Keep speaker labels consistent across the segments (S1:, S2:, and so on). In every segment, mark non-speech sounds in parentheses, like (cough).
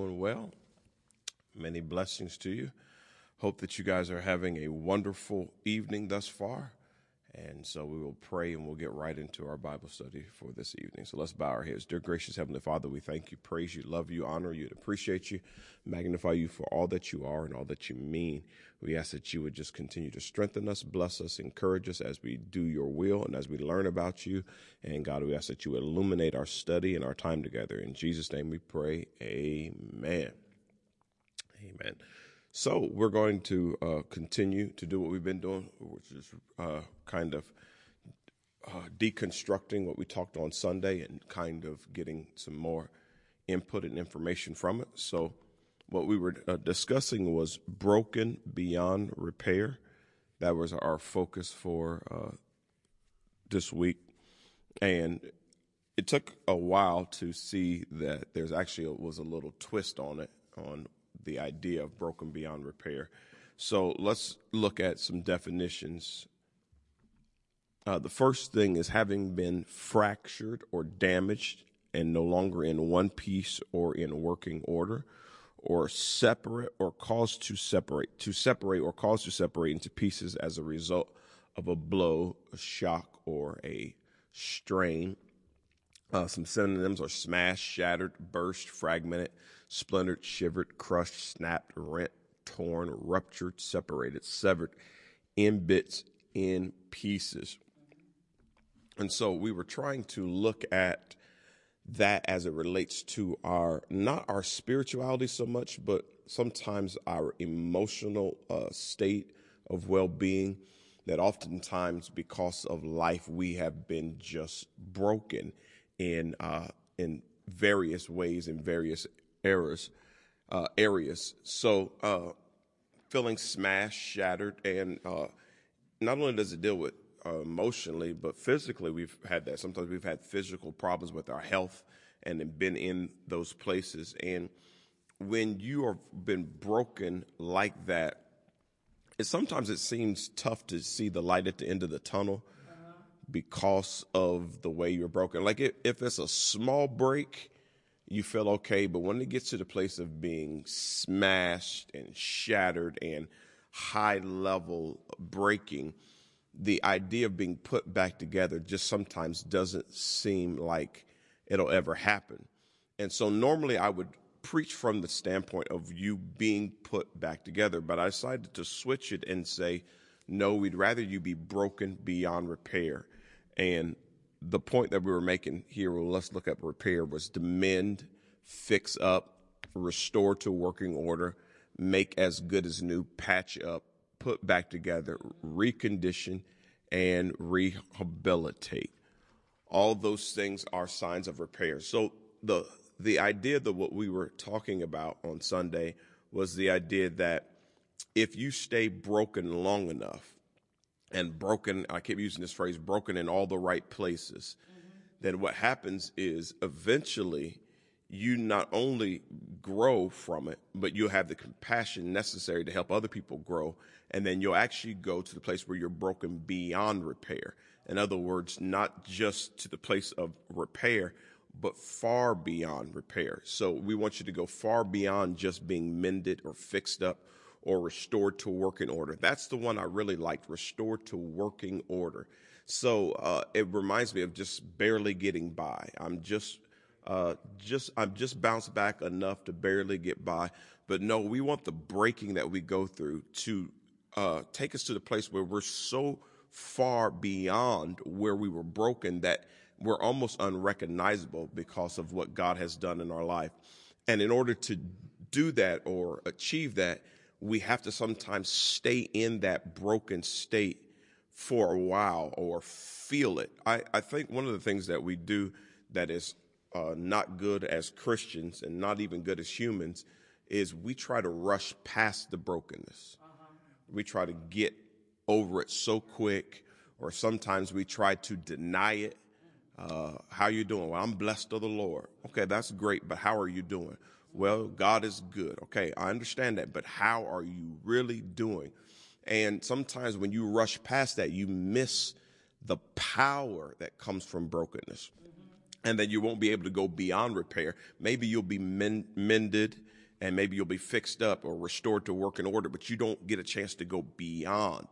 S1: doing well. Many blessings to you. Hope that you guys are having a wonderful evening thus far. And so we will pray and we'll get right into our Bible study for this evening. So let's bow our heads. Dear gracious Heavenly Father, we thank you, praise you, love you, honor you, and appreciate you, magnify you for all that you are and all that you mean. We ask that you would just continue to strengthen us, bless us, encourage us as we do your will and as we learn about you. And God, we ask that you would illuminate our study and our time together. In Jesus' name we pray. Amen. Amen. So we're going to uh, continue to do what we've been doing, which is uh, kind of uh, deconstructing what we talked on Sunday and kind of getting some more input and information from it. So what we were uh, discussing was broken beyond repair. That was our focus for uh, this week, and it took a while to see that there's actually was a little twist on it on the idea of broken beyond repair. So let's look at some definitions. Uh, the first thing is having been fractured or damaged and no longer in one piece or in working order, or separate or caused to separate, to separate or caused to separate into pieces as a result of a blow, a shock, or a strain. Uh, some synonyms are smashed, shattered, burst, fragmented, splintered, shivered, crushed, snapped, rent, torn, ruptured, separated, severed in bits, in pieces. And so we were trying to look at that as it relates to our, not our spirituality so much, but sometimes our emotional uh, state of well being. That oftentimes, because of life, we have been just broken in uh, in various ways in various eras, uh, areas. So, uh, feeling smashed, shattered, and uh, not only does it deal with uh, emotionally, but physically, we've had that. Sometimes we've had physical problems with our health and been in those places. And when you have been broken like that, it sometimes it seems tough to see the light at the end of the tunnel because of the way you're broken. Like if, if it's a small break, you feel okay. But when it gets to the place of being smashed and shattered and high level breaking, the idea of being put back together just sometimes doesn't seem like it'll ever happen. And so normally I would preach from the standpoint of you being put back together, but I decided to switch it and say, no, we'd rather you be broken beyond repair. And the point that we were making here, well, let's look at repair, was to mend, fix up, restore to working order, make as good as new, patch up, put back together, recondition, and rehabilitate. All those things are signs of repair. So the the idea that what we were talking about on Sunday was the idea that if you stay broken long enough, and broken, I keep using this phrase, broken in all the right places, mm-hmm. then what happens is eventually you not only grow from it, but you'll have the compassion necessary to help other people grow. And then you'll actually go to the place where you're broken beyond repair. In other words, not just to the place of repair, but far beyond repair. So we want you to go far beyond just being mended or fixed up or restored to working order. That's the one I really liked, restored to working order. So uh, it reminds me of just barely getting by. I'm just, uh, just, I'm just bounced back enough to barely get by. But no, we want the breaking that we go through to uh, take us to the place where we're so far beyond where we were broken that we're almost unrecognizable because of what God has done in our life. And in order to do that or achieve that, we have to sometimes stay in that broken state for a while or feel it. I, I think one of the things that we do that is uh, not good as Christians and not even good as humans is we try to rush past the brokenness. Uh-huh. We try to get over it so quick, or sometimes we try to deny it. Uh, how you doing? Well, I'm blessed of the Lord. Okay, that's great, but how are you doing? Well, God is good. Okay, I understand that, but how are you really doing? And sometimes when you rush past that, you miss the power that comes from brokenness. and then you won't be able to go beyond repair. Maybe you'll be men- mended and maybe you'll be fixed up or restored to work in order, but you don't get a chance to go beyond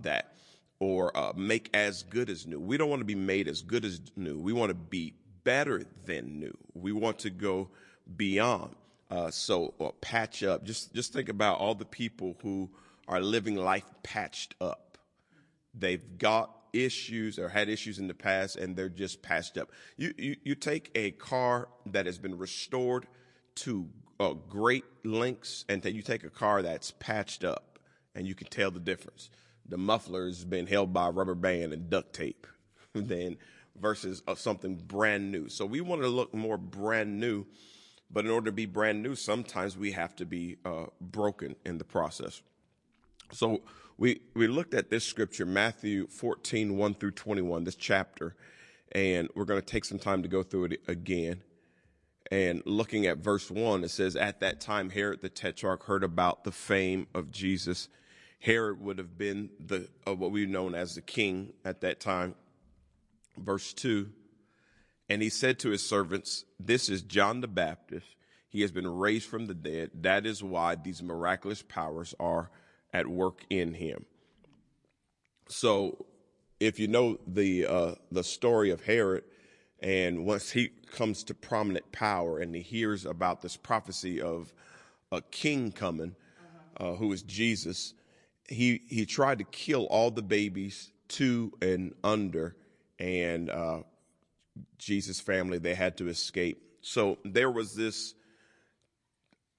S1: that or uh, make as good as new. We don't want to be made as good as new. We want to be better than new. We want to go beyond. Uh, so or patch up. Just just think about all the people who are living life patched up. They've got issues or had issues in the past, and they're just patched up. You you, you take a car that has been restored to uh, great lengths, and then you take a car that's patched up, and you can tell the difference. The muffler has been held by rubber band and duct tape, (laughs) then versus uh, something brand new. So we want to look more brand new but in order to be brand new, sometimes we have to be uh, broken in the process. So we, we looked at this scripture, Matthew 14, 1 through 21, this chapter, and we're going to take some time to go through it again. And looking at verse 1, it says, At that time, Herod the Tetrarch heard about the fame of Jesus. Herod would have been the uh, what we've known as the king at that time. Verse 2 and he said to his servants, This is John the Baptist. He has been raised from the dead. That is why these miraculous powers are at work in him. So, if you know the uh, the story of Herod, and once he comes to prominent power and he hears about this prophecy of a king coming, uh, who is Jesus, he he tried to kill all the babies two and under, and uh, Jesus' family, they had to escape. So there was this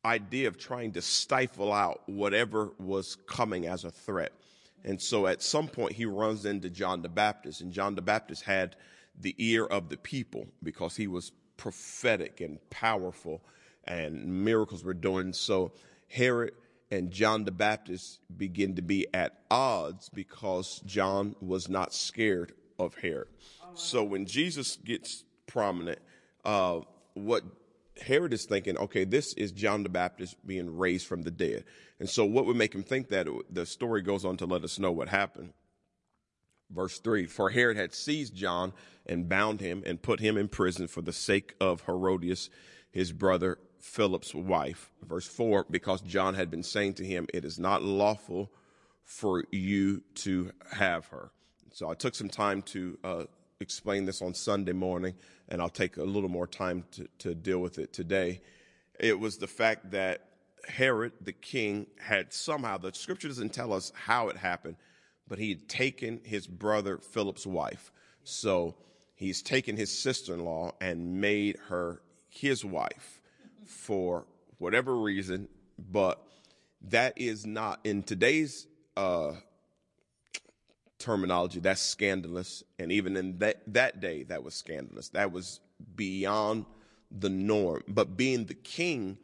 S1: idea of trying to stifle out whatever was coming as a threat. And so at some point he runs into John the Baptist, and John the Baptist had the ear of the people because he was prophetic and powerful, and miracles were doing. So Herod and John the Baptist begin to be at odds because John was not scared of Herod. So when Jesus gets prominent, uh, what Herod is thinking, okay, this is John the Baptist being raised from the dead. And so what would make him think that? The story goes on to let us know what happened. Verse 3 For Herod had seized John and bound him and put him in prison for the sake of Herodias, his brother Philip's wife. Verse 4 Because John had been saying to him, It is not lawful for you to have her. So I took some time to uh, explain this on Sunday morning, and I'll take a little more time to, to deal with it today. It was the fact that Herod, the king, had somehow, the scripture doesn't tell us how it happened, but he had taken his brother Philip's wife. So he's taken his sister in law and made her his wife for whatever reason, but that is not in today's uh, terminology, that's scandalous. And even in that, that day, that was scandalous. That was beyond the norm. But being the king,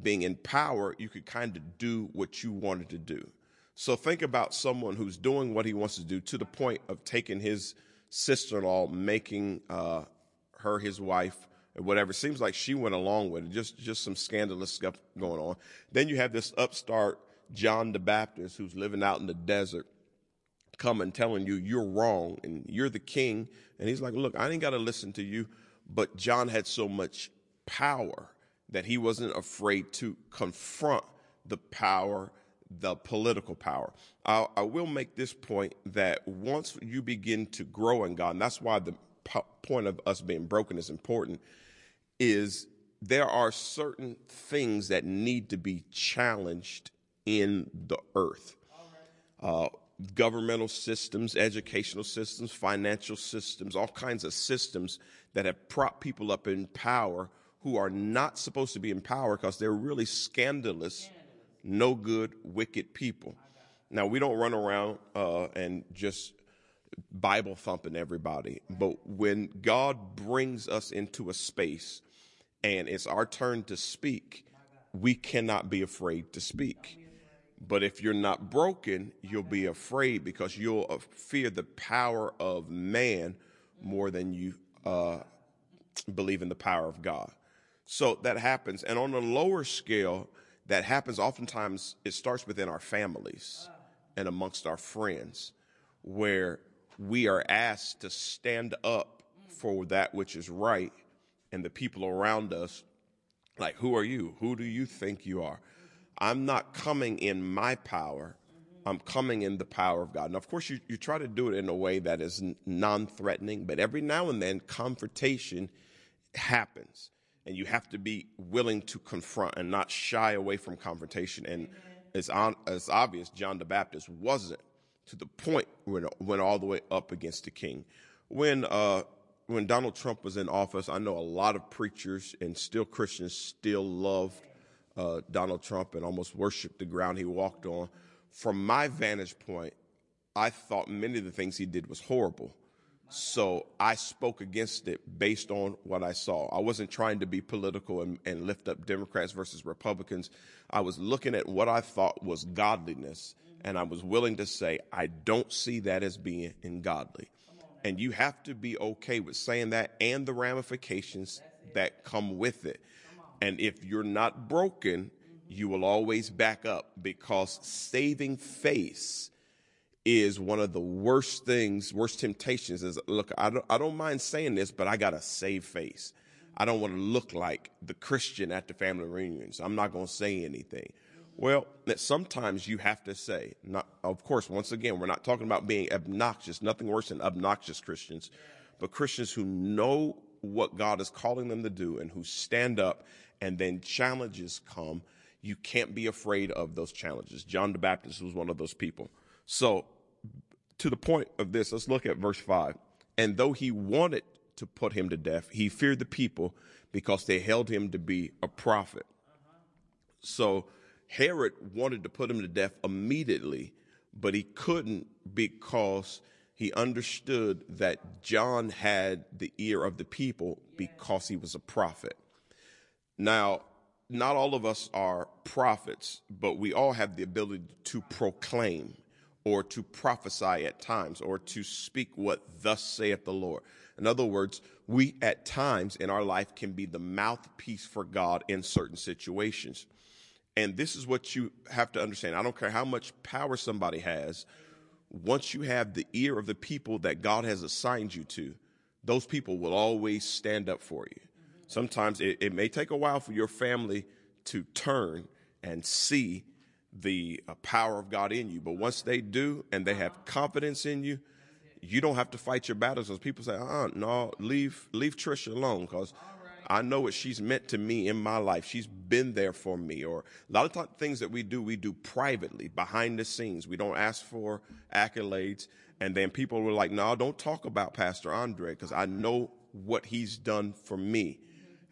S1: being in power, you could kind of do what you wanted to do. So think about someone who's doing what he wants to do to the point of taking his sister in law, making uh, her his wife, or whatever. Seems like she went along with it, just, just some scandalous stuff going on. Then you have this upstart John the Baptist who's living out in the desert coming telling you you're wrong and you're the king. And he's like, look, I ain't got to listen to you. But John had so much power that he wasn't afraid to confront the power, the political power. I, I will make this point that once you begin to grow in God, and that's why the po- point of us being broken is important, is there are certain things that need to be challenged in the earth. Uh, governmental systems, educational systems, financial systems, all kinds of systems that have propped people up in power who are not supposed to be in power because they're really scandalous, no good, wicked people. Now, we don't run around uh, and just Bible thumping everybody, but when God brings us into a space and it's our turn to speak, we cannot be afraid to speak but if you're not broken, you'll be afraid because you'll fear the power of man more than you uh, believe in the power of God. So that happens. And on a lower scale, that happens oftentimes, it starts within our families and amongst our friends, where we are asked to stand up for that which is right, and the people around us, like, who are you? Who do you think you are? I'm not coming in my power. I'm coming in the power of God. Now, of course, you, you try to do it in a way that is non threatening, but every now and then confrontation happens. And you have to be willing to confront and not shy away from confrontation. And it's, on, it's obvious John the Baptist wasn't to the point when went all the way up against the king. When uh, when Donald Trump was in office, I know a lot of preachers and still Christians still loved uh, Donald Trump and almost worshiped the ground he walked on. From my vantage point, I thought many of the things he did was horrible. So I spoke against it based on what I saw. I wasn't trying to be political and, and, lift up Democrats versus Republicans. I was looking at what I thought was godliness, and I was willing to say, I don't see that as being ungodly. And you have to be okay with saying that and the ramifications that come with it. And if you're not broken, you will always back up because saving face is one of the worst things, worst temptations is look, I don't, I don't mind saying this, but I got to save face. I don't want to look like the Christian at the family reunions. I'm not going to say anything. Well, that sometimes you have to say, not, of course, once again, we're not talking about being obnoxious, nothing worse than obnoxious Christians, but Christians who know what God is calling them to do and who stand up and then challenges come. You can't be afraid of those challenges. John the Baptist was one of those people. So to the point of this, let's look at verse 5. And though he wanted to put him to death, he feared the people because they held him to be a prophet. So Herod wanted to put him to death immediately, but he couldn't because he understood that John had the ear of the people because he was a prophet. Now, not all of us are prophets, but we all have the ability to proclaim or to prophesy at times or to speak what thus saith the Lord. In other words, we at times in our life can be the mouthpiece for God in certain situations. And this is what you have to understand. I don't care how much power somebody has. Once you have the ear of the people that God has assigned you to, those people will always stand up for you. Sometimes it, it may take a while for your family to turn and see the uh, power of God in you. But once they do and they have confidence in you, you don't have to fight your battles. Because people say, "Uh, no, leave leave Trisha alone," because I know what she's meant to me in my life. She's been there for me. Or a lot of th- things that we do, we do privately, behind the scenes. We don't ask for accolades. And then people were like, "No, don't talk about Pastor Andre because I know what he's done for me.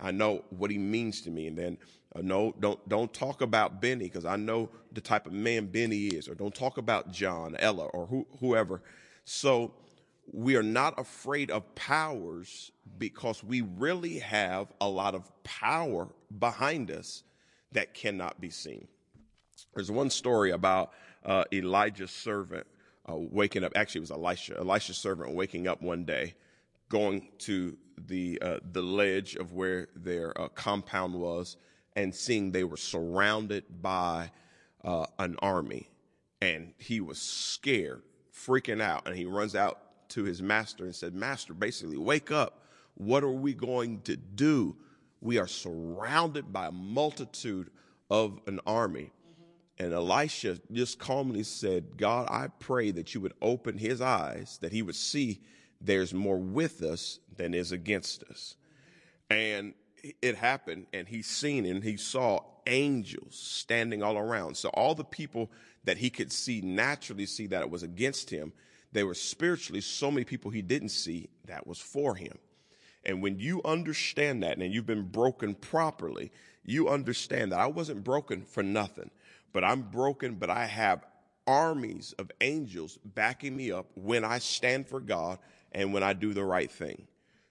S1: I know what he means to me." And then uh, no, don't don't talk about Benny because I know the type of man Benny is, or don't talk about John, Ella, or who, whoever. So we are not afraid of powers because we really have a lot of power behind us that cannot be seen. There's one story about uh, Elijah's servant uh, waking up. Actually, it was Elisha. Elisha's servant waking up one day, going to the uh, the ledge of where their uh, compound was and seeing they were surrounded by uh, an army. And he was scared, freaking out. And he runs out to his master and said, Master, basically, wake up. What are we going to do? We are surrounded by a multitude of an army. And Elisha just calmly said, God, I pray that you would open his eyes, that he would see there's more with us than is against us. And it happened and he seen and he saw angels standing all around. So all the people that he could see naturally see that it was against him, there were spiritually so many people he didn't see that was for him. And when you understand that and you've been broken properly, you understand that I wasn't broken for nothing, but I'm broken, but I have armies of angels backing me up when I stand for God and when I do the right thing.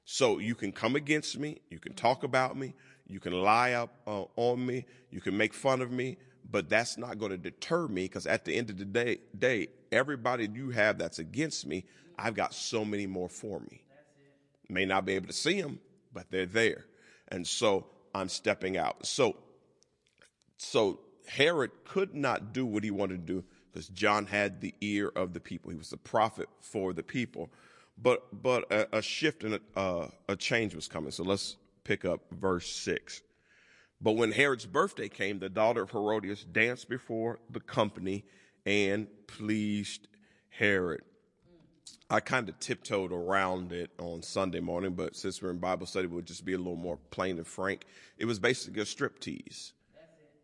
S1: So you can come against me, you can talk about me, you can lie up uh, on me, you can make fun of me, but that's not going to deter me because at the end of the day, day, everybody you have that's against me, I've got so many more for me. May not be able to see them, but they're there. And so I'm stepping out. So, so Herod could not do what he wanted to do because John had the ear of the people. He was the prophet for the people. But but a, a shift and a, uh, a change was coming. So let's pick up verse six. But when Herod's birthday came, the daughter of Herodias danced before the company and pleased Herod. I kind of tiptoed around it on Sunday morning, but since we're in Bible study, we'll just be a little more plain and frank. It was basically a strip tease.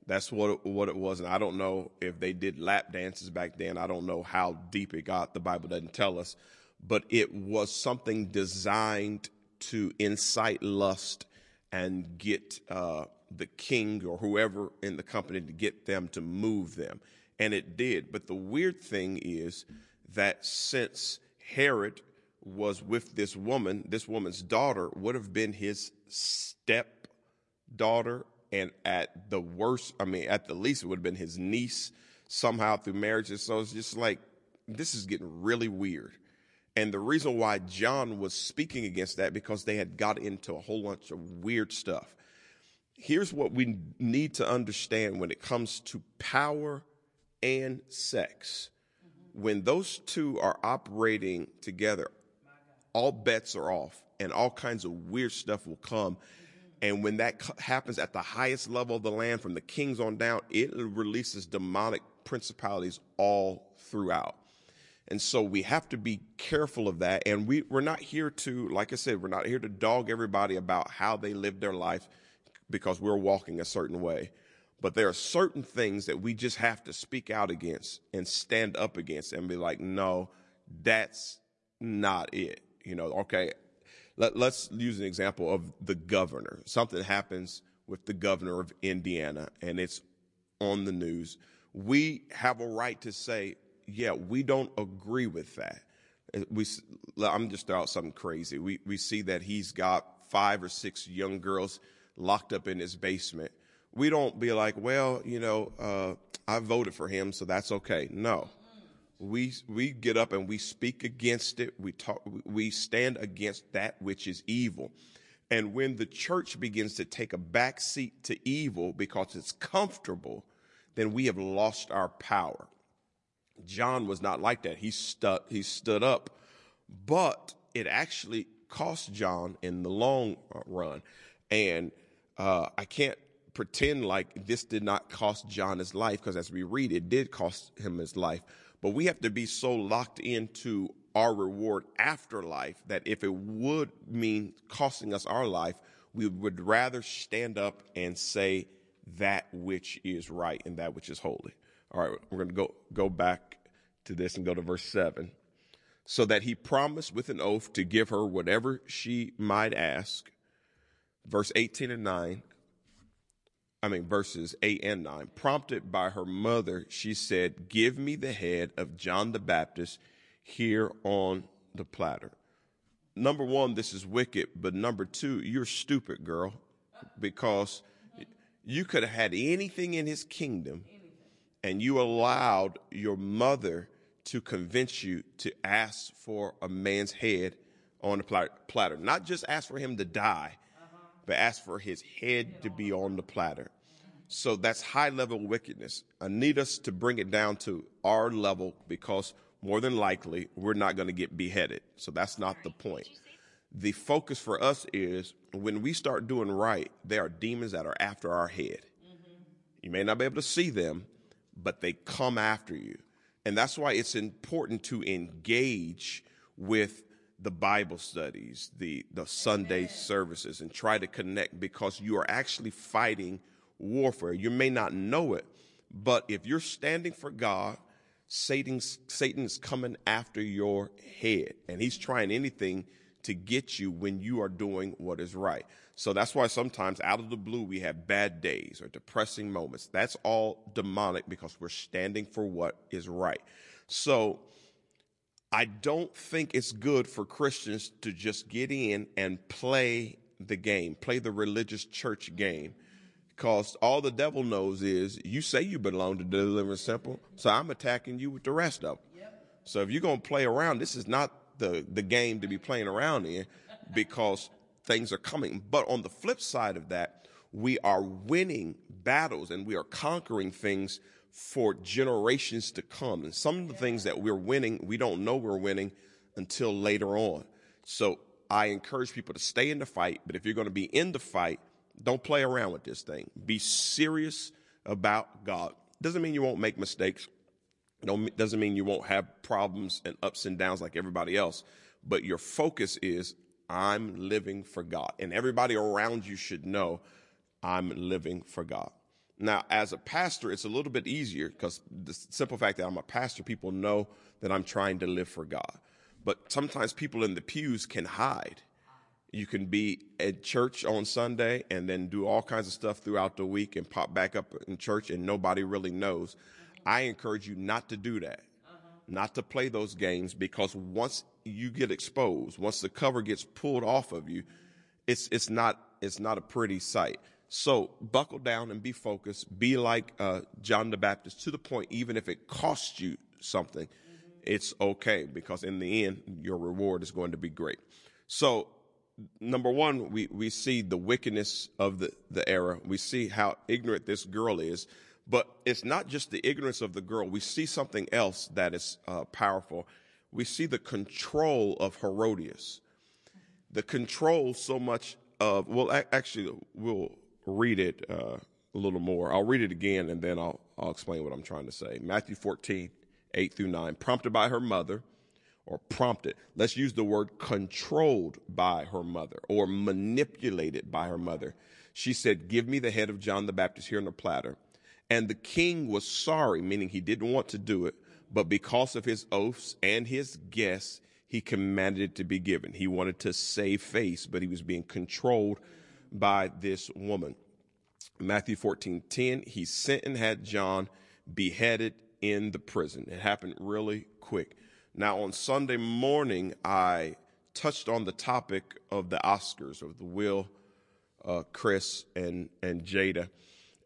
S1: That's what it, what it was, and I don't know if they did lap dances back then. I don't know how deep it got. The Bible doesn't tell us, but it was something designed to incite lust and get uh, the king or whoever in the company to get them to move them, and it did. But the weird thing is that since Herod was with this woman, this woman's daughter would have been his stepdaughter. and at the worst, I mean, at the least, it would have been his niece somehow through marriages. So it's just like, this is getting really weird. And the reason why John was speaking against that because they had got into a whole bunch of weird stuff. Here's what we need to understand when it comes to power and sex. When those two are operating together, all bets are off and all kinds of weird stuff will come and when that happens at the highest level of the land, from the kings on down, it releases demonic principalities all throughout. And so we have to be careful of that. And we, we're not here to, like I said, we're not here to dog everybody about how they live their life because we're walking a certain way. But there are certain things that we just have to speak out against and stand up against and be like, no, that's not it. You know, okay, let, us use an example of the governor. Something happens with the governor of Indiana and it's on the news. We have a right to say, yeah, we don't agree with that. We, I'm just out something crazy. We, we see that he's got five or six young girls locked up in his basement. We don't be like, well, you know, uh, I voted for him, so that's okay. No we we get up and we speak against it. We talk we stand against that which is evil. And when the church begins to take a back seat to evil because it's comfortable, then we have lost our power. John was not like that. He stuck, he stood up, but it actually cost John in the long run. And uh, I can't pretend like this did not cost John his life because as we read, it did cost him his life. But we have to be so locked into our reward after life that if it would mean costing us our life, we would rather stand up and say that which is right and that which is holy. All right, we're going to go, go back to this and go to verse 7. So that he promised with an oath to give her whatever she might ask. Verse 18 and 9 I mean, verses 8 and 9. Prompted by her mother, she said, Give me the head of John the Baptist here on the platter. Number one, this is wicked, but number two, you're stupid, girl, because you could have had anything in his kingdom and you allowed your mother to convince you to ask for a man's head on the platter. Not just ask for him to die, but ask for his head to be on the platter. So that's high level wickedness. I need us to bring it down to our level because more than likely we're not going to get beheaded. So that's not the point. The focus for us is when we start doing right, there are demons that are after our head. Mm-hmm. You may not be able to see them, but they come after you. And that's why it's important to engage with the Bible studies, the, the Sunday Amen. services, and try to connect because you are actually fighting warfare. You may not know it, but if you're standing for God, Satan's, Satan's coming after your head, and he's trying anything to get you when you are doing what is right. So that's why sometimes out of the blue we have bad days or depressing moments. That's all demonic because we're standing for what is right. So I don't think it's good for Christians to just get in and play the game, play the religious church game. Because all the devil knows is you say you belong to Deliverance Temple, so I'm attacking you with the rest of them. Yep. So if you're going to play around, this is not the, the game to be playing around in because things are coming. But on the flip side of that, we are winning battles and we are conquering things for generations to come. And some of the things that we're winning, we don't know we're winning until later on. So I encourage people to stay in the fight, but if you're going to be in the fight, don't play around with this thing. Be serious about God. Doesn't mean you won't make mistakes. Doesn't mean you won't have problems and ups and downs like everybody else. But your focus is, I'm living for God. And everybody around you should know, I'm living for God. Now, as a pastor, it's a little bit easier because the simple fact that I'm a pastor, people know that I'm trying to live for God. But sometimes people in the pews can hide. You can be at church on Sunday and then do all kinds of stuff throughout the week and pop back up in church and nobody really knows. I encourage you not to do that, uh-huh. not to play those games because once you get exposed, once the cover gets pulled off of you, it's, it's not, it's not a pretty sight. So buckle down and be focused. Be like uh, John the Baptist to the point, even if it costs you something, it's okay because in the end, your reward is going to be great. So, number one, we, we see the wickedness of the, the era. We see how ignorant this girl is. But it's not just the ignorance of the girl. We see something else that is uh, powerful. We see the control of Herodias. The control so much of, well, actually, we'll read it uh, a little more. I'll read it again and then I'll, I'll explain what I'm trying to say. Matthew 14, 8 through 9. Prompted by her mother, or prompted, let's use the word controlled by her mother or manipulated by her mother. She said, Give me the head of John the Baptist here on a platter. And the king was sorry, meaning he didn't want to do it, but because of his oaths and his guests, he commanded it to be given. He wanted to save face, but he was being controlled by this woman. Matthew 14 10, he sent and had John beheaded in the prison. It happened really quick. Now, on Sunday morning, I touched on the topic of the Oscars, of the Will, uh, Chris, and, and Jada.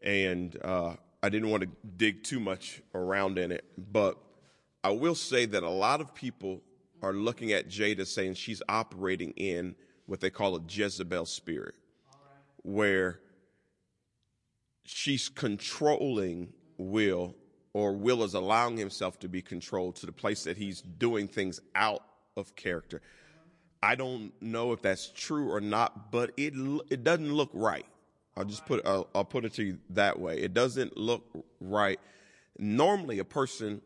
S1: And uh, I didn't want to dig too much around in it, but I will say that a lot of people are looking at Jada saying she's operating in what they call a Jezebel spirit where she's controlling Will, or Will is allowing himself to be controlled to the place that he's doing things out of character. I don't know if that's true or not, but it it doesn't look right. I'll just put I'll, I'll put it to you that way. It doesn't look right. Normally, a person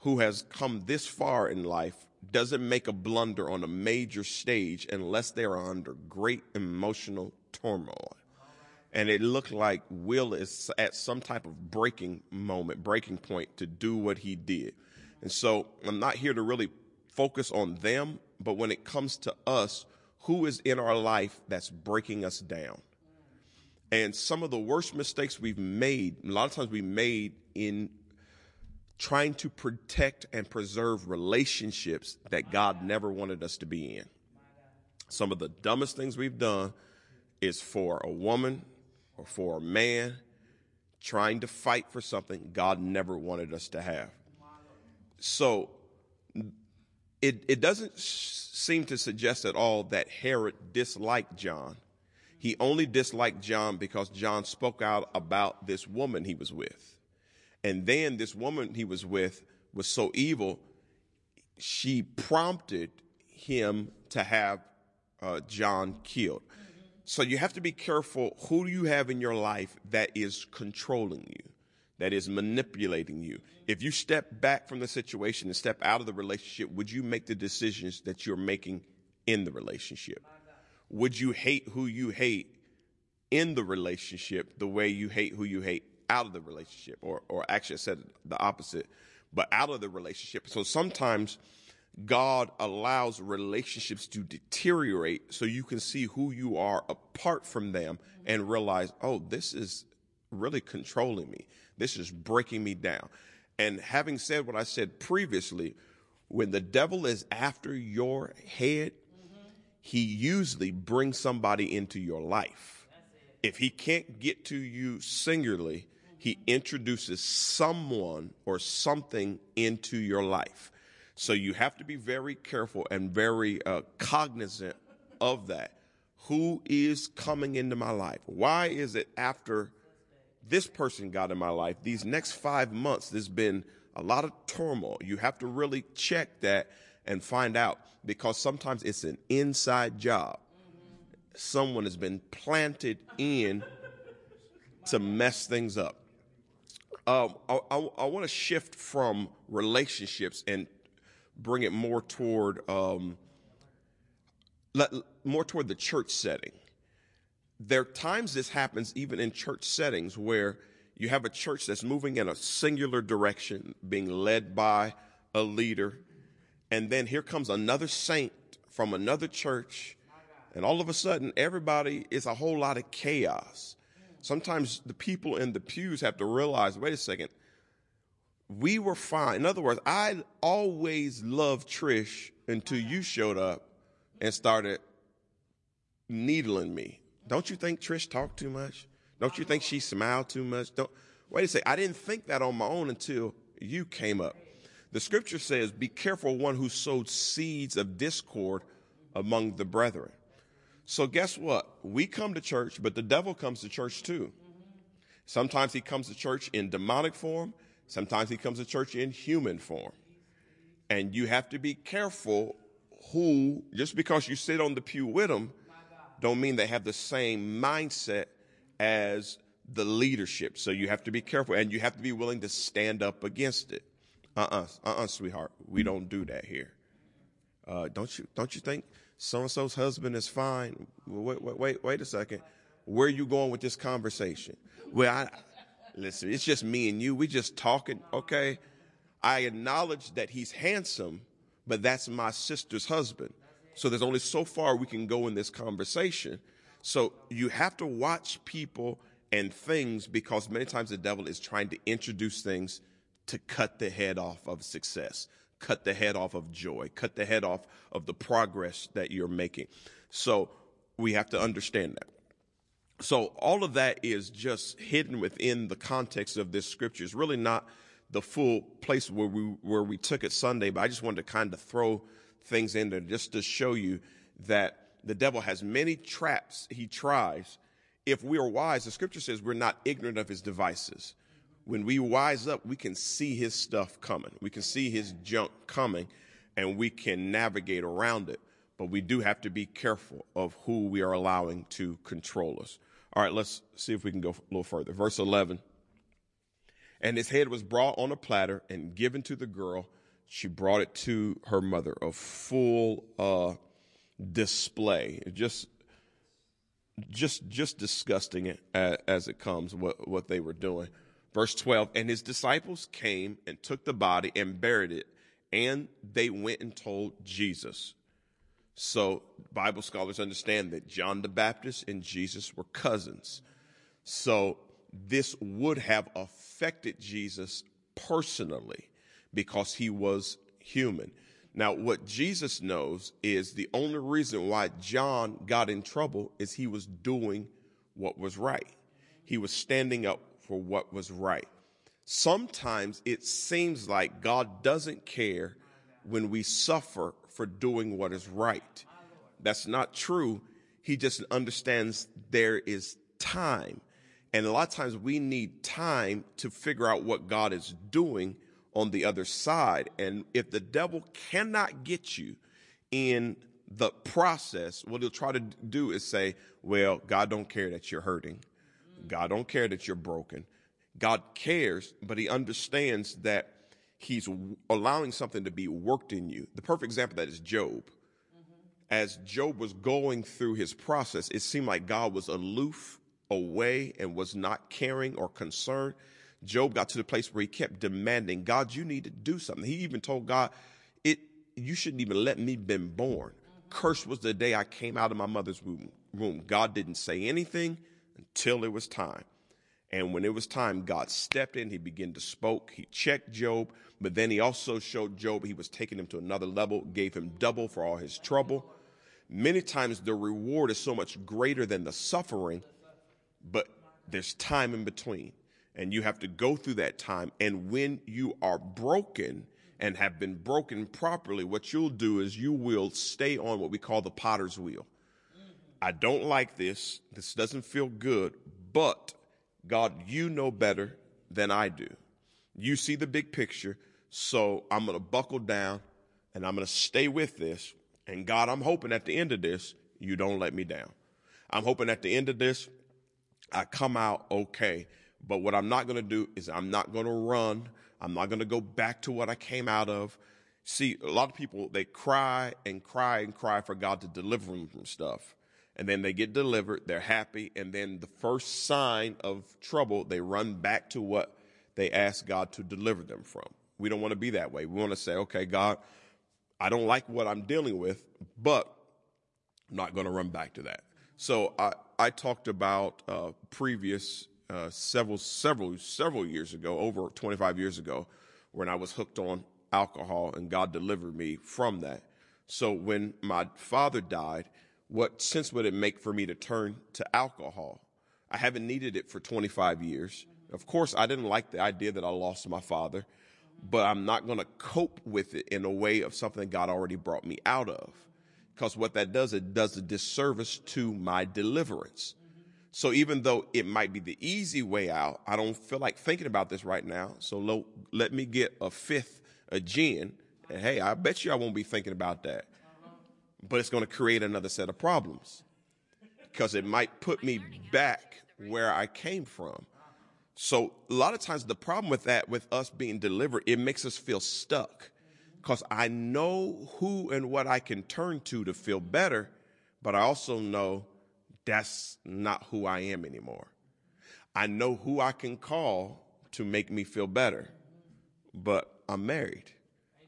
S1: who has come this far in life doesn't make a blunder on a major stage unless they are under great emotional turmoil and it looked like Will is at some type of breaking moment, breaking point to do what he did. And so I'm not here to really focus on them, but when it comes to us, who is in our life that's breaking us down? And some of the worst mistakes we've made, a lot of times we made in trying to protect and preserve relationships that God never wanted us to be in. Some of the dumbest things we've done is for a woman or for a man trying to fight for something God never wanted us to have. So it, it doesn't seem to suggest at all that Herod disliked John. He only disliked John because John spoke out about this woman he was with. And then this woman he was with was so evil, she prompted him to have uh, John killed. So you have to be careful who you have in your life that is controlling you, that is manipulating you. If you step back from the situation and step out of the relationship, would you make the decisions that you're making in the relationship? Would you hate who you hate in the relationship the way you hate who you hate out of the relationship? Or, or actually, I said the opposite, but out of the relationship. So sometimes God allows relationships to deteriorate so you can see who you are apart from them and realize, oh, this is really controlling me. This is breaking me down. And having said what I said previously, when the devil is after your head, mm-hmm. he usually brings somebody into your life. If he can't get to you singularly, he introduces someone or something into your life. So you have to be very careful and very uh, cognizant of that. Who is coming into my life? Why is it after this person got in my life, these next five months, there's been a lot of turmoil. You have to really check that and find out because sometimes it's an inside job. Someone has been planted in to mess things up. Um, I, I, I want to shift from relationships and bring it more toward um, let, more toward the church setting. There are times this happens even in church settings where you have a church that's moving in a singular direction, being led by a leader, and then here comes another saint from another church, and all of a sudden everybody is a whole lot of chaos. Sometimes the people in the pews have to realize, wait a second, we were fine. In other words, I always loved Trish until you showed up and started needling me. Don't you think Trish talked too much? Don't you think she smiled too much? Don't wait a second. I didn't think that on my own until you came up. The scripture says, Be careful one who sowed seeds of discord among the brethren. So, guess what? We come to church, but the devil comes to church too. Sometimes he comes to church in demonic form, sometimes he comes to church in human form. And you have to be careful who, just because you sit on the pew with them, don't mean they have the same mindset as the leadership. So you have to be careful and you have to be willing to stand up against it. Uh-uh, uh-uh, sweetheart. We don't do that here. Uh, don't you, don't you think so-and-so's husband is fine? Wait, wait, wait, wait a second. Where are you going with this conversation? Well, I, listen, it's just me and you. We just talking. Okay. I acknowledge that he's handsome, but that's my sister's husband. So there's only so far we can go in this conversation. So you have to watch people and things because many times the devil is trying to introduce things to cut the head off of success, cut the head off of joy, cut the head off of the progress that you're making. So we have to understand that. So all of that is just hidden within the context of this scripture. It's really not the full place where we where we took it Sunday, but I just wanted to kind of throw things in there just to show you that the devil has many traps he tries. If we are wise, the scripture says we're not ignorant of his devices when we wise up, we can see his stuff coming. We can see his junk coming and we can navigate around it. But we do have to be careful of who we are allowing to control us. All right, let's see if we can go a little further. Verse 11. And his head was brought on a platter and given to the girl. She brought it to her mother, a full uh, display. Just just just disgusting as it comes what what they were doing Verse 12, and his disciples came and took the body and buried it, and they went and told Jesus. So Bible scholars understand that John the Baptist and Jesus were cousins. So this would have affected Jesus personally because he was human. Now, what Jesus knows is the only reason why John got in trouble is he was doing what was right. He was standing up for what was right. Sometimes it seems like God doesn't care when we suffer for doing what is right. That's not true. He just understands there is time. And a lot of times we need time to figure out what God is doing on the other side. And if the devil cannot get you in the process, what he'll try to do is say, well, God don't care that you're hurting. God don't care that you're broken. God cares, but he understands that he's allowing something to be worked in you. The perfect example of that is Job. Mm-hmm. As Job was going through his process, it seemed like God was aloof, away, and was not caring or concerned. Job got to the place where he kept demanding, God, you need to do something. He even told God, it, you shouldn't even let me been born. Mm-hmm. Cursed was the day I came out of my mother's womb. God didn't say anything until it was time. And when it was time, God stepped in. He began to spoke. He checked Job, but then he also showed Job he was taking him to another level, gave him double for all his trouble. Many times the reward is so much greater than the suffering, but there's time in between. And you have to go through that time. And when you are broken and have been broken properly, what you'll do is you will stay on what we call the potter's wheel. I don't like this. This doesn't feel good, but God, you know better than I do. You see the big picture, so I'm going to buckle down. and I'm going to stay with this. And God, I'm hoping at the end of this, you don't let me down. I'm hoping at the end of this, I come out okay. But what I'm not going to do is I'm not going to run. I'm not going to go back to what I came out of. See, a lot of people, they cry and cry and cry for God to deliver them from stuff. And then they get delivered, they're happy, and then the first sign of trouble, they run back to what they asked God to deliver them from. We don't want to be that way. We want to say, okay, God, I don't like what I'm dealing with, but I'm not going to run back to that. So I, I talked about uh, previous uh, several, several, several years ago, over 25 years ago, when I was hooked on alcohol and God delivered me from that. So when my father died, what sense would it make for me to turn to alcohol? I haven't needed it for 25 years. Of course, I didn't like the idea that I lost my father, but I'm not going to cope with it in a way of something God already brought me out of. Because what that does, it does a disservice to my deliverance. So even though it might be the easy way out, I don't feel like thinking about this right now. So lo- let me get a fifth, a gin. And hey, I bet you I won't be thinking about that. But it's going to create another set of problems because it might put me back where I came from. So a lot of times the problem with that, with us being delivered, it makes us feel stuck because I know who and what I can turn to to feel better, but I also know that's not who I am anymore. I know who I can call to make me feel better, but I'm married,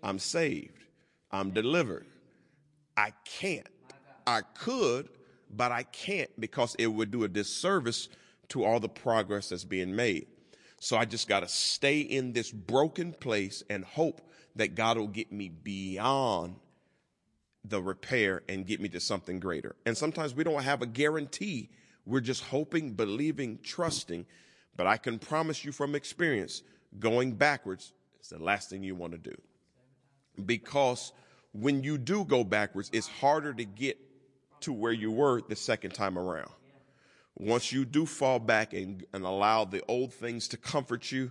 S1: I'm saved, I'm delivered. I can't. I could, but I can't because it would do a disservice to all the progress that's being made. So I just got to stay in this broken place and hope that God will get me beyond the repair and get me to something greater. And sometimes we don't have a guarantee. We're just hoping, believing, trusting. But I can promise you from experience, going backwards is the last thing you want to do. Because when you do go backwards, it's harder to get to where you were the second time around. Once you do fall back and, and allow the old things to comfort you,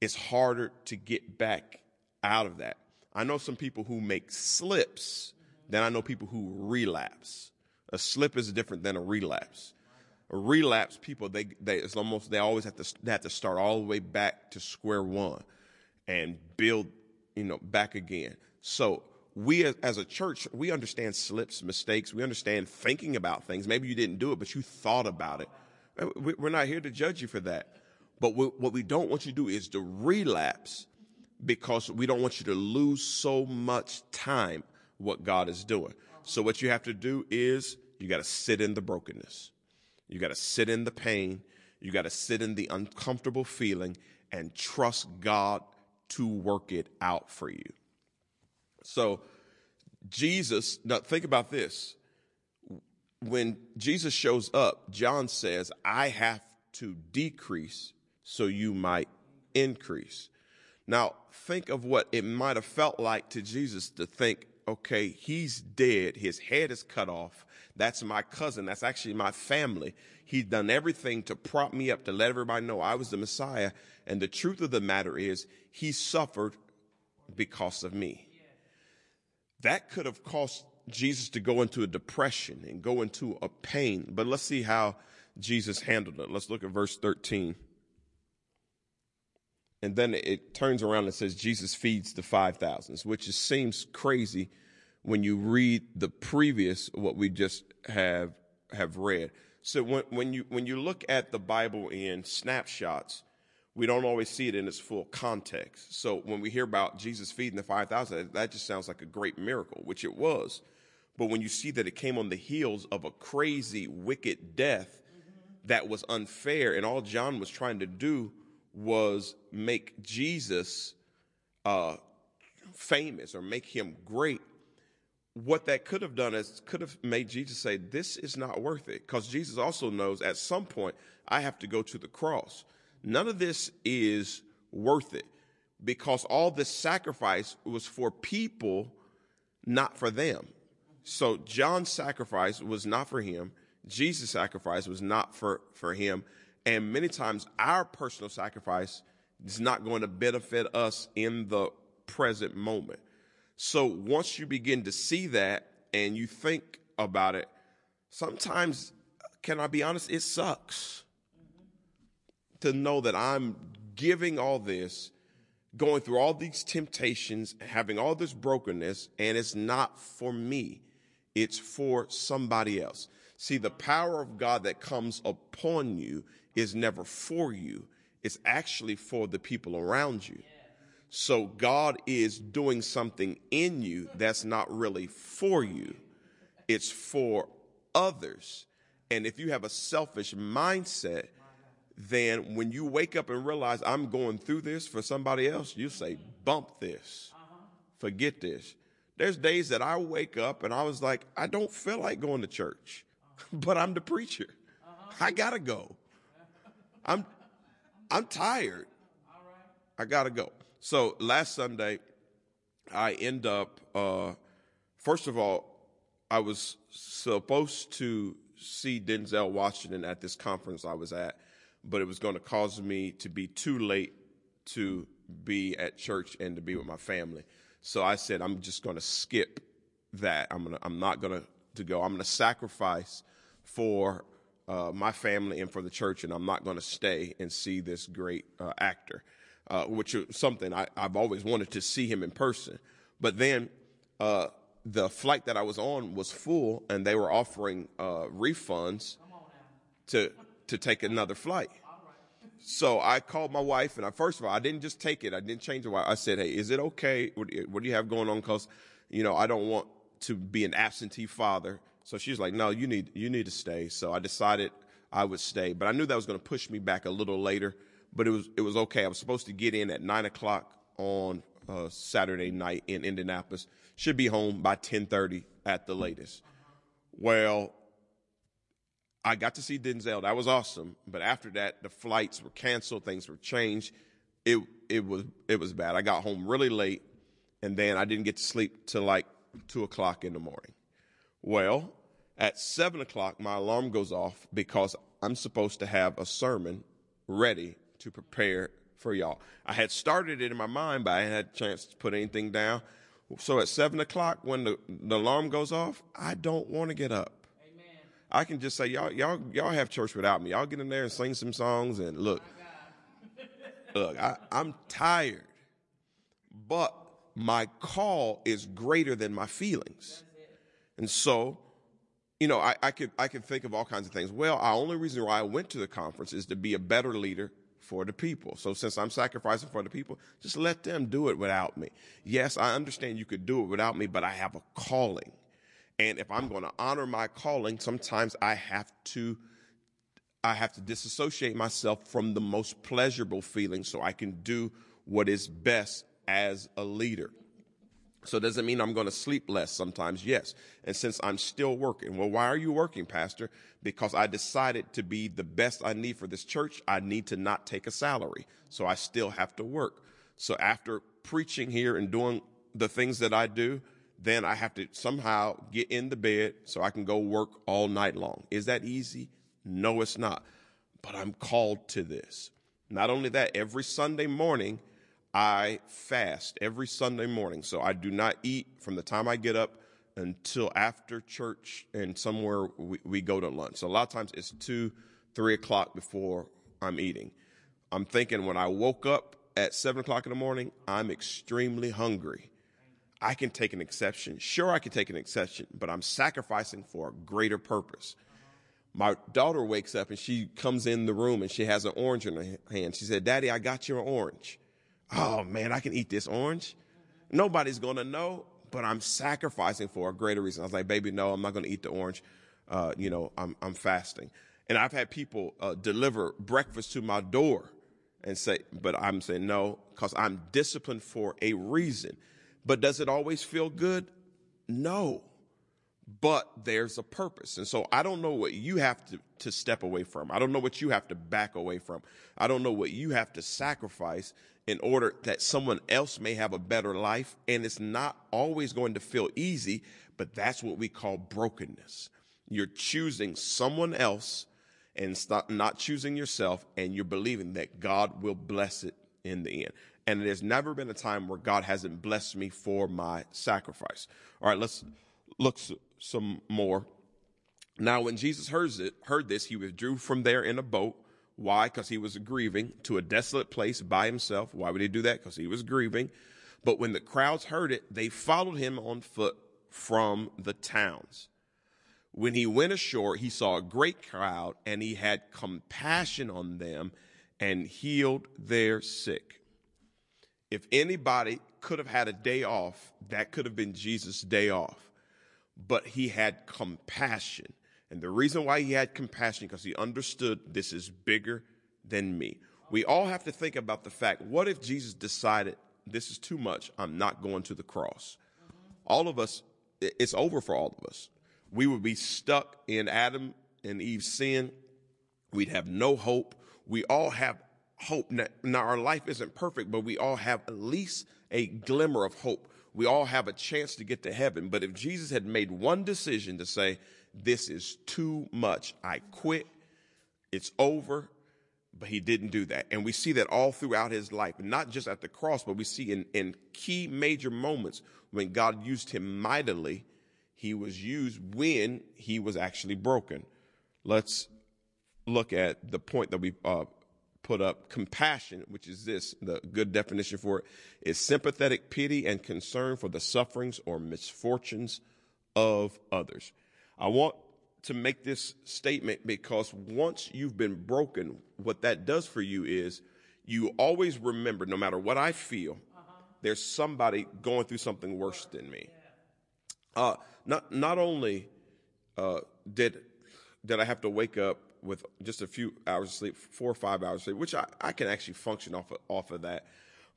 S1: it's harder to get back out of that. I know some people who make slips then I know people who relapse. A slip is different than a relapse. A relapse, people they they it's almost they always have to they have to start all the way back to square one and build you know back again. So we as, a church we understand slips, mistakes. We understand thinking about things. Maybe you didn't do it, but you thought about it. Uh, we're not here to judge you for that. But what we don't want you to do is to relapse because we don't want you to lose so much time what God is doing. So what you have to do is you got to sit in the brokenness. You got to sit in the pain. You got to sit in the uncomfortable feeling and trust God to work it out for you. So Jesus, now think about this. When Jesus shows up, John says, I have to decrease so you might increase. Now, think of what it might have felt like to Jesus to think, okay, he's dead. His head is cut off. That's my cousin. That's actually my family. He's done everything to prop me up, to let everybody know I was the Messiah. And the truth of the matter is, he suffered because of me. That could have caused Jesus to go into a depression and go into a pain. But let's see how Jesus handled it. Let's look at verse 13. And then it turns around and says Jesus feeds the 5,000s, which just seems crazy when you read the previous, what we just have, have read. So when, when you, when you look at the Bible in snapshots, we don't always see it in its full context. So when we hear about Jesus feeding the 5,000, that just sounds like a great miracle, which it was. But when you see that it came on the heels of a crazy, wicked death that was unfair, and all John was trying to do was make Jesus uh, famous or make him great, what that could have done is could have made Jesus say, This is not worth it. Because Jesus also knows at some point I have to go to the cross. None of this is worth it because all this sacrifice was for people, not for them. So John's sacrifice was not for him. Jesus' sacrifice was not for, for him. And many times our personal sacrifice is not going to benefit us in the present moment. So once you begin to see that and you think about it, sometimes, can I be honest, it sucks to know that I'm giving all this, going through all these temptations, having all this brokenness, and it's not for me. It's for somebody else. See, the power of God that comes upon you is never for you. It's actually for the people around you. So God is doing something in you that's not really for you. It's for others. And if you have a selfish mindset, then when you wake up and realize I'm going through this for somebody else, you say, bump this, forget this. There's days that I wake up and I was like, I don't feel like going to church, (laughs) but I'm the preacher. I gotta go. I'm, I'm tired. I gotta go. So last Sunday, I end up, uh, first of all, I was supposed to see Denzel Washington at this conference I was at, but it was going to cause me to be too late to be at church and to be with my family. So I said, I'm just going to skip that. I'm gonna, I'm not going to to go. I'm going to sacrifice for uh, my family and for the church, and I'm not going to stay and see this great uh, actor, uh, which is something I, have always wanted to see him in person. But then uh, the flight that I was on was full, and they were offering uh, refunds to to take another flight. So I called my wife, and I first of all I didn't just take it. I didn't change the. I said, "Hey, is it okay? What, what do you have going on? Because you know I don't want to be an absentee father." So she's like, no, you need, you need to stay. So I decided I would stay, but I knew that was going to push me back a little later, but it was, it was okay. I was supposed to get in at nine o'clock on uh, Saturday night in Indianapolis. Should be home by 1030 at the latest. Well, I got to see Denzel. That was awesome. But after that, the flights were canceled. Things were changed. It, it was, it was bad. I got home really late and then I didn't get to sleep till like two o'clock in the morning. Well, at seven o'clock, my alarm goes off because I'm supposed to have a sermon ready to prepare for y'all. I had started it in my mind, but I hadn't had a chance to put anything down. So at seven o'clock, when the, the alarm goes off, I don't want to get up. I can just say, y'all, y'all, y'all have church without me. Y'all get in there and sing some songs and look, look, I, I'm tired, but my call is greater than my feelings. And so you know, I, I could I could think of all kinds of things. Well, our only reason why I went to the conference is to be a better leader for the people. So since I'm sacrificing for the people, just let them do it without me. Yes, I understand you could do it without me, but I have a calling. And if I'm going to honor my calling, sometimes I have to I have to disassociate myself from the most pleasurable feeling so I can do what is best as a leader. So does it mean I'm going to sleep less sometimes? Yes. And since I'm still working, well, why are you working, Pastor? Because I decided to be the best I need for this church. I need to not take a salary. So I still have to work. So after preaching here and doing the things that I do, then I have to somehow get in the bed so I can go work all night long. Is that easy? No, it's not. But I'm called to this. Not only that, every Sunday morning, I fast every Sunday morning. So I do not eat from the time I get up until after church and somewhere we, we go to lunch. So a lot of times it's two, three o'clock before I'm eating. I'm thinking when I woke up at seven o'clock in the morning, I'm extremely hungry. I can take an exception. Sure, I can take an exception, but I'm sacrificing for a greater purpose. My daughter wakes up and she comes in the room and she has an orange in her hand. She said, Daddy, I got your orange oh man, I can eat this orange. Nobody's to know, but I'm sacrificing for a greater reason. I was like, baby, no, I'm not to eat the orange. Uh, you know, I'm, I'm fasting. And I've had people uh, deliver breakfast to my door and say, but I'm saying no, because I'm disciplined for a reason. But does it always feel good? No. But there's a purpose. And so I don't know what you have to, to step away from. I don't know what you have to back away from. I don't know what you have to sacrifice in order that someone else may have a better life. And it's not always going to feel easy, but that's what we call brokenness. You're choosing someone else and stop not choosing yourself, and you're believing that God will bless it in the end. and there's never been a time where God hasn't blessed me for my sacrifice. All right, let's look some more. Now, when Jesus heard it, heard this, he withdrew from there in a boat. Why? Because he was grieving to a desolate place by himself. Why would he do that? Because he was grieving. But when the crowds heard it, they followed him on foot from the towns. When he went ashore, he saw a great crowd and he had compassion on them and healed their sick. If anybody could have had a day off, that could have been Jesus' day off. But he had compassion. And the reason why he had compassion, because he understood this is bigger than me. We all have to think about the fact what if Jesus decided, this is too much, I'm not going to the cross? All of us, it's over for all of us. We would be stuck in Adam and Eve's sin. We'd have no hope. We all have hope. Now, our life isn't perfect, but we all have at least a glimmer of hope. We all have a chance to get to heaven. But if Jesus had made one decision to say, This is too much, I quit, it's over, but he didn't do that. And we see that all throughout his life, not just at the cross, but we see in, in key major moments when God used him mightily, he was used when he was actually broken. Let's look at the point that we uh, put up compassion, which is this the good definition for it is sympathetic pity and concern for the sufferings or misfortunes of others. I want to make this statement because once you've been broken, what that does for you is you always remember, no matter what I feel, uh-huh. there's somebody going through something worse than me. Uh, not not only uh, did did I have to wake up with just a few hours of sleep, four or five hours of sleep, which I, I can actually function off of, off of that.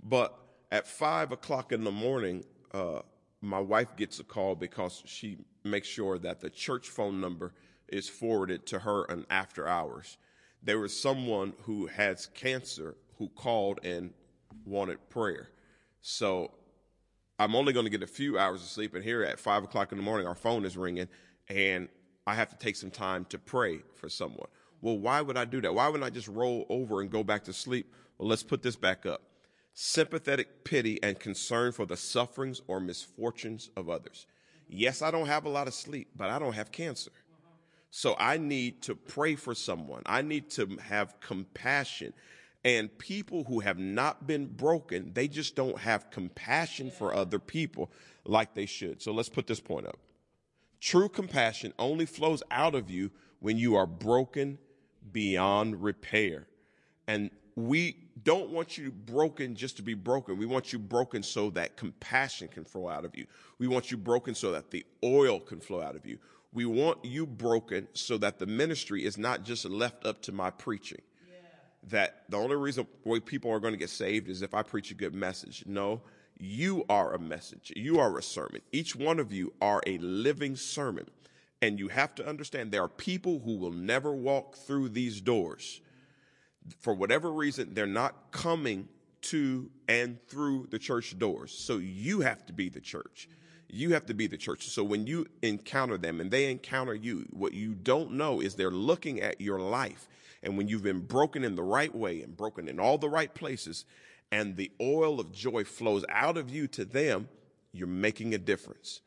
S1: But at five o'clock in the morning, uh, my wife gets a call because she makes sure that the church phone number is forwarded to her and after hours. There was someone who has cancer who called and wanted prayer. So I'm only going to get a few hours of sleep. And here at five o'clock in the morning, our phone is ringing and I have to take some time to pray for someone. Well, why would I do that? Why would I just roll over and go back to sleep? Well, let's put this back up. Sympathetic pity and concern for the sufferings or misfortunes of others. Yes, I don't have a lot of sleep, but I don't have cancer. So I need to pray for someone. I need to have compassion. And people who have not been broken, they just don't have compassion for other people like they should. So let's put this point up. True compassion only flows out of you when you are broken beyond repair. And we don't want you broken just to be broken. We want you broken so that compassion can flow out of you. We want you broken so that the oil can flow out of you. We want you broken so that the ministry is not just left up to my preaching. Yeah. That the only reason why people are going to get saved is if I preach a good message. No, you are a message. You are a sermon. Each one of you are a living sermon. And you have to understand there are people who will never walk through these doors. For whatever reason, they're not coming to and through the church doors. So you have to be the church. You have to be the church. So when you encounter them and they encounter you, what you don't know is they're looking at your life. And when you've been broken in the right way and broken in all the right places, and the oil of joy flows out of you to them, you're making a difference.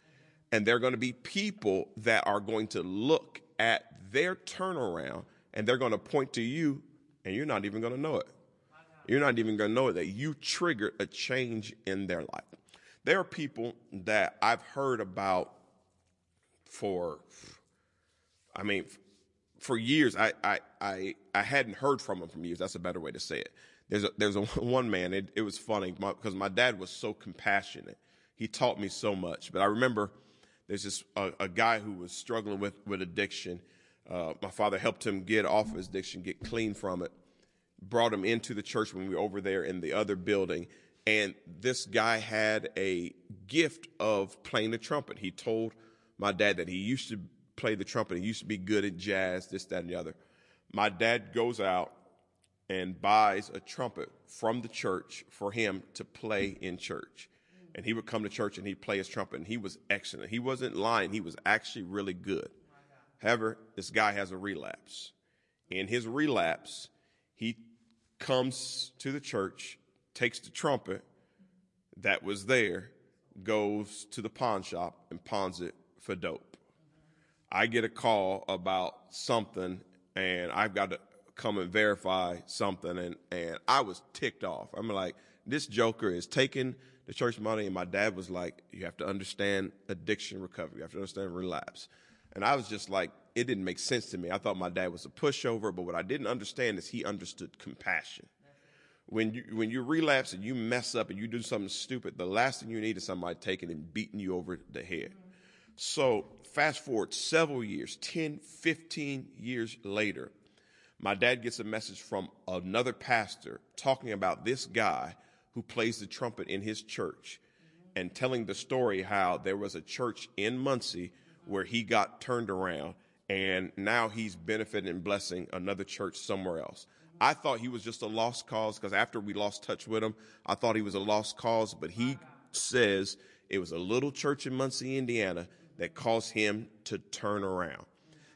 S1: And there are going to be people that are going to look at their turnaround and they're going to point to you, and you're not even going to know it. You're not even going to know it that you triggered a change in their life. There are people that I've heard about for, I mean, for years. I, I, I, I hadn't heard from them for years. That's a better way to say it there's a, there's a (laughs) one man. It, it was funny because my, my, dad was so compassionate. He taught me so much. But I remember there's this a, a guy who was struggling with with addiction. Uh, my father helped him get off of his addiction, get clean from it. Brought him into the church when we were over there in the other building, and this guy had a gift of playing the trumpet. He told my dad that he used to play the trumpet. He used to be good at jazz, this, that, and the other. My dad goes out and buys a trumpet from the church for him to play in church. And he would come to church and he'd play his trumpet, and he was excellent. He wasn't lying, he was actually really good. However, this guy has a relapse. In his relapse, he comes to the church takes the trumpet that was there, goes to the pawn shop and pawns it for dope. I get a call about something and I've got to come and verify something and, and I was ticked off. I'm like, this joker is taking the church money and my dad was like, you have to understand addiction recovery. You have to understand relapse. And I was just like, it didn't make sense to me. I thought my dad was a pushover, but what I didn't understand is he understood compassion. When you when you relapse and you mess up and you do something stupid, the last thing you need is somebody taking and beating you over the head. So fast forward several years, 10, 15 years later, my dad gets a message from another pastor talking about this guy who plays the trumpet in his church and telling the story how there was a church in Muncie where he got turned around and now he's benefiting and blessing another church somewhere else. I thought he was just a lost cause because after we lost touch with him, I thought he was a lost cause, but he says it was a little church in Muncie, Indiana that caused him to turn around.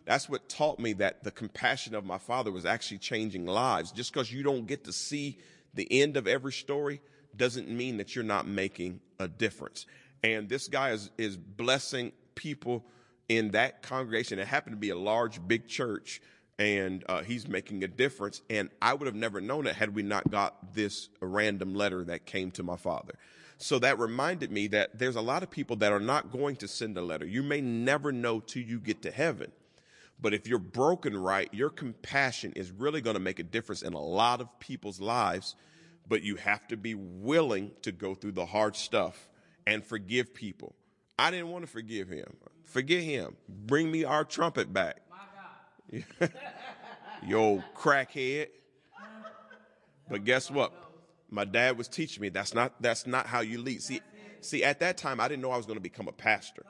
S1: That's what taught me that the compassion of my father was actually changing lives. Just because you don't get to see the end of every story doesn't mean that you're not making a difference. And this guy is, is blessing people in that congregation. It happened to be a large, big church, and uh, he's making a difference. And I would have never known it had we not got this random letter that came to my father. So that reminded me that there's a lot of people that are not going to send a letter. You may never know till you get to heaven. But if you're broken right, your compassion is really going to make a difference in a lot of people's lives. But you have to be willing to go through the hard stuff and forgive people. I didn't want to forgive him. Forget him. Bring me our trumpet back. (laughs) Yo, crackhead. But guess what? My dad was teaching me that's not that's not how you lead. See, see, at that time I didn't know I was going to become a pastor.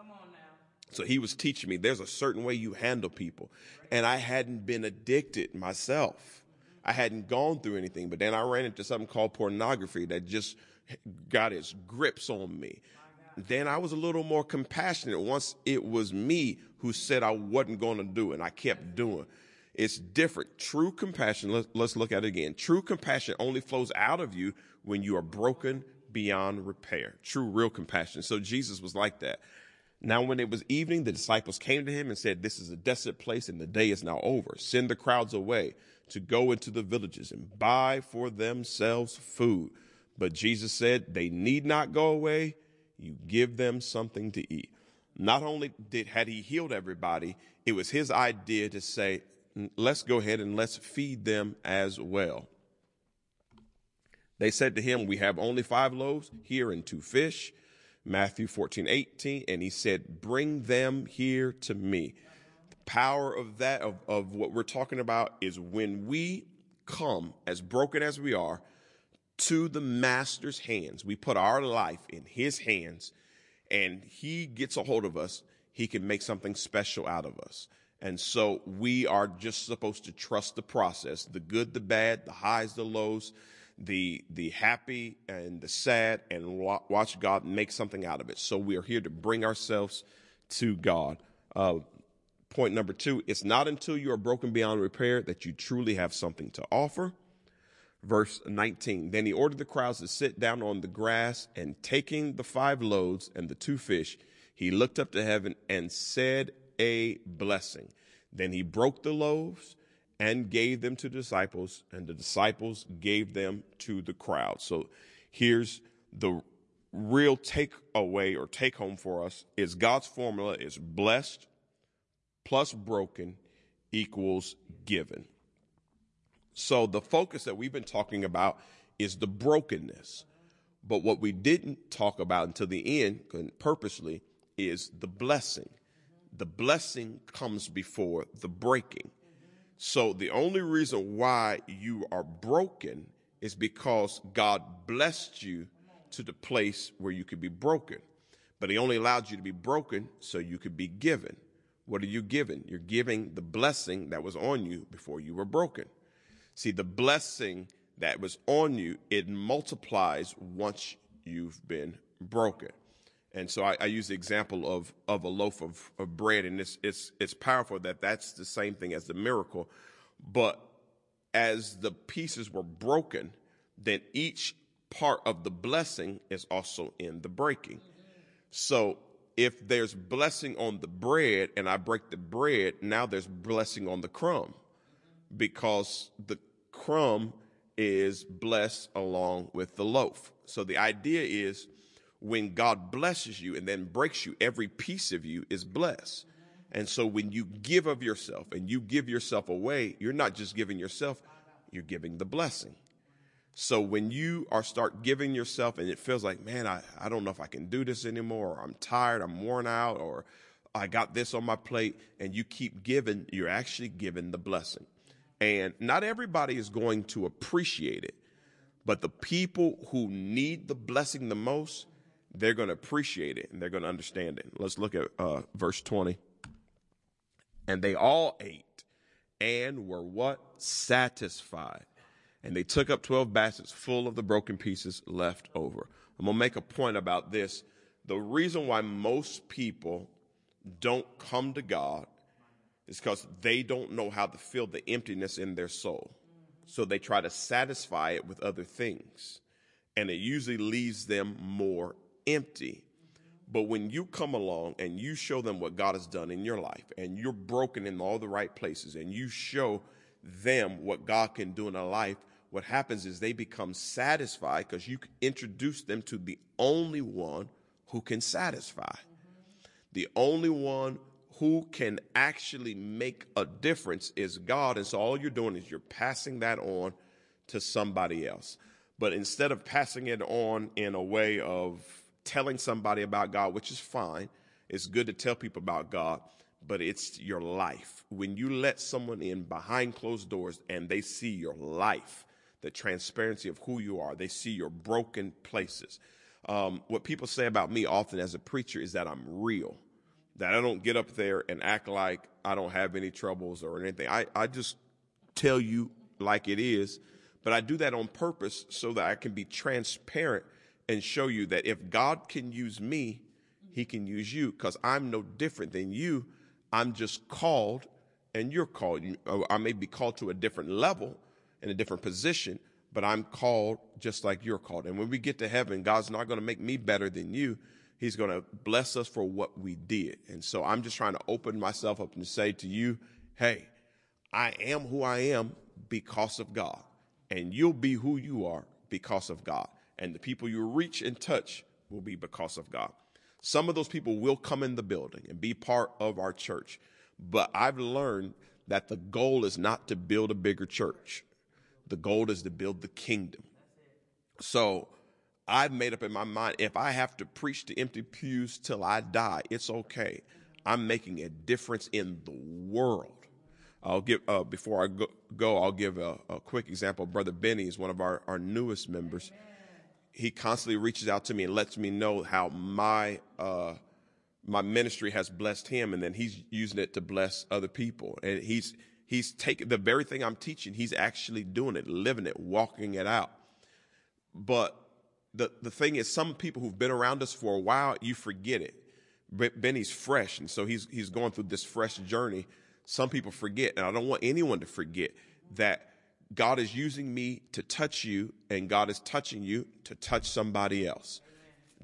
S1: So he was teaching me there's a certain way you handle people. And I hadn't been addicted myself. I hadn't gone through anything, but then I ran into something called pornography that just got its grips on me. Then I was a little more compassionate once it was me who said I wasn't going to do it and I kept doing. It's different. True compassion, let's, let's look at it again. True compassion only flows out of you when you are broken beyond repair. True, real compassion. So Jesus was like that. Now, when it was evening, the disciples came to him and said, This is a desolate place and the day is now over. Send the crowds away to go into the villages and buy for themselves food. But Jesus said, They need not go away. You give them something to eat. Not only did had he healed everybody, it was his idea to say, let's go ahead and let's feed them as well. They said to him, We have only five loaves here and two fish. Matthew 14, 18, and he said, Bring them here to me. The power of that, of, of what we're talking about, is when we come, as broken as we are, to the master's hands. We put our life in his hands, and he gets a hold of us. He can make something special out of us. And so we are just supposed to trust the process the good, the bad, the highs, the lows the the happy and the sad and watch God make something out of it. So we are here to bring ourselves to God. Uh, point number two: It's not until you are broken beyond repair that you truly have something to offer. Verse 19. Then he ordered the crowds to sit down on the grass, and taking the five loaves and the two fish, he looked up to heaven and said a blessing. Then he broke the loaves and gave them to the disciples, and the disciples gave them to the crowd. So here's the real takeaway or take home for us is God's formula is blessed plus broken equals given. So the focus that we've been talking about is the brokenness. But what we didn't talk about until the end, purposely, is the blessing. The blessing comes before the breaking. So the only reason why you are broken is because God blessed you to the place where you could be broken. But he only allowed you to be broken so you could be given. What are you given? You're giving the blessing that was on you before you were broken. See, the blessing that was on you, it multiplies once you've been broken. And so I, I, use the example of, of a loaf of, of bread, and it's, it's, it's powerful that that's the same thing as the miracle. But as the pieces were broken, then each part of the blessing is also in the breaking. So if there's blessing on the bread and I break the bread, now there's blessing on the crumb because the crumb is blessed along with the loaf. So the idea is when God blesses you and then breaks you, every piece of you is blessed. And so when you give of yourself and you give yourself away, you're not just giving yourself, you're giving the blessing. So when you are start giving yourself and it feels like, man, I, I don't know if I can do this anymore, or I'm tired, I'm worn out, or I got this on my plate, and you keep giving, you're actually giving the blessing. And not everybody is going to appreciate it, but the people who need the blessing the most, they're going to appreciate it and they're going to understand it. Let's look at uh, verse 20. And they all ate and were what? Satisfied. And they took up 12 baskets full of the broken pieces left over. I'm going to make a point about this. The reason why most people don't come to God is because they don't know how to fill the emptiness in their soul. So they try to satisfy it with other things. And it usually leaves them more empty. But when you come along and you show them what God has done in your life and you're broken in all the right places and you show them what God can do in a life, what happens is they become satisfied because you introduce them to the only one who can satisfy. Mm-hmm. The only one who can actually make a difference is God. And so all you're doing is you're passing that on to somebody else. But instead of passing it on in a way of telling somebody about God, which is fine. It's good to tell people about God, but it's your life. When you let someone in behind closed doors and they see your life, the transparency of who you are, they see your broken places. Um, what people say about me often as a preacher is that I'm real, that I don't get up there and act like I don't have any troubles or anything. I, I just tell you like it is, but I do that on purpose so that I can be transparent and show you that if God can use me, he can use you because I'm no different than you. I'm just called and you're called. Uh, I may be called to a different level in a different position, but I'm called just like you're called. And when we get to heaven, God's not going to make me better than you. He's going to bless us for what we did. And so I'm just trying to open myself up and say to you, hey, I am who I am because of God. And you'll be who you are because of God and the people you reach and touch will be because of God. Some of those people will come in the building and be part of our church, but I've learned that the goal is not to build a bigger church. The goal is to build the kingdom. So I've made up in my mind if I have to preach to empty pews till I die, it's okay. I'm making a difference in the world. I'll give uh, before I go, go I'll give a, a, quick example. Brother Benny is one of our, our newest members. Amen he constantly reaches out to me and lets me know how my uh, my ministry has blessed him, and then he's using it to bless other people. And he's he's taking the very thing I'm teaching, he's actually doing it, living it, walking it out. But the the thing is, some people who've been around us for a while, you forget it. Benny's fresh, and so he's he's going through this fresh journey. Some people forget, and I don't want anyone to forget that God is using me to touch you, and God is touching you to touch somebody else.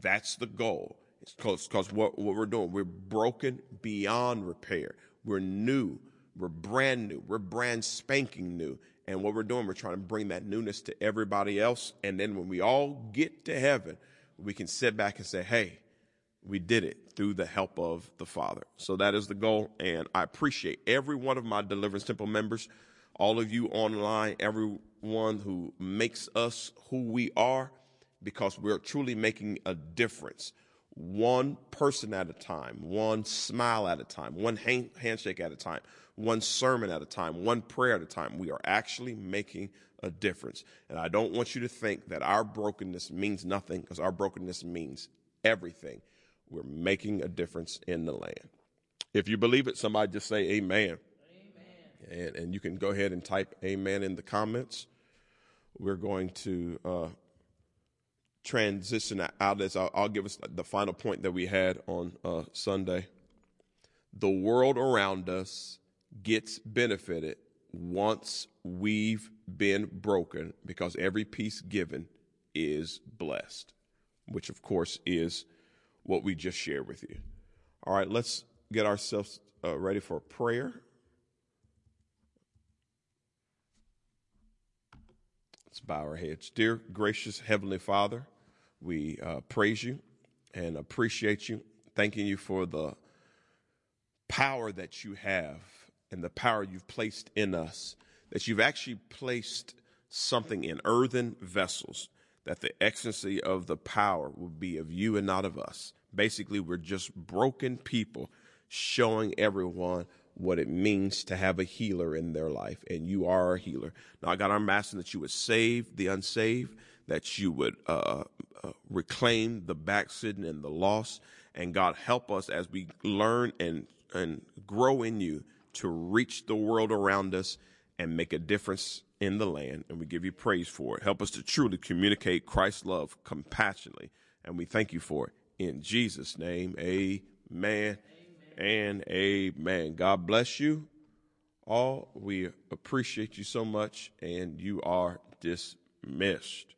S1: That's the goal. Because what, what we're doing, we're broken beyond repair. We're new. We're brand new. We're brand spanking new. And what we're doing, we're trying to bring that newness to everybody else. And then when we all get to heaven, we can sit back and say, hey, we did it through the help of the Father. So that is the goal. And I appreciate every one of my Deliverance Temple members all of you online, everyone who makes us who we are, because we're truly making a difference. One person at a time, one smile at a time, one hand, handshake at a time, one sermon at a time, one prayer at a time. We are actually making a difference. And I don't want you to think that our brokenness means nothing, because our brokenness means everything. We're making a difference in the land. If you believe it, somebody just say amen. And, and you can go ahead and type amen in the comments. We're going to uh, transition out as I'll, I'll, give us the final point that we had on uh, Sunday. The world around us gets benefited once we've been broken because every piece given is blessed, which of course is what we just shared with you. All right, let's get ourselves uh, ready for prayer. Let's bow our heads. Dear gracious Heavenly Father, we uh, praise you and appreciate you, thanking you for the power that you have and the power you've placed in us, that you've actually placed something in earthen vessels, that the excellency of the power will be of you and not of us. Basically, we're just broken people showing everyone what it means to have a healer in their life, and you are a healer. Now, God, I'm asking that you would save the unsaved, that you would uh, uh, reclaim the backslidden and the lost, and God, help us as we learn and and grow in you to reach the world around us and make a difference in the land. And we give you praise for it. Help us to truly communicate Christ's love compassionately. And we thank you for it. In Jesus' name, amen and amen. God bless you all. We appreciate you so much, and you are dismissed.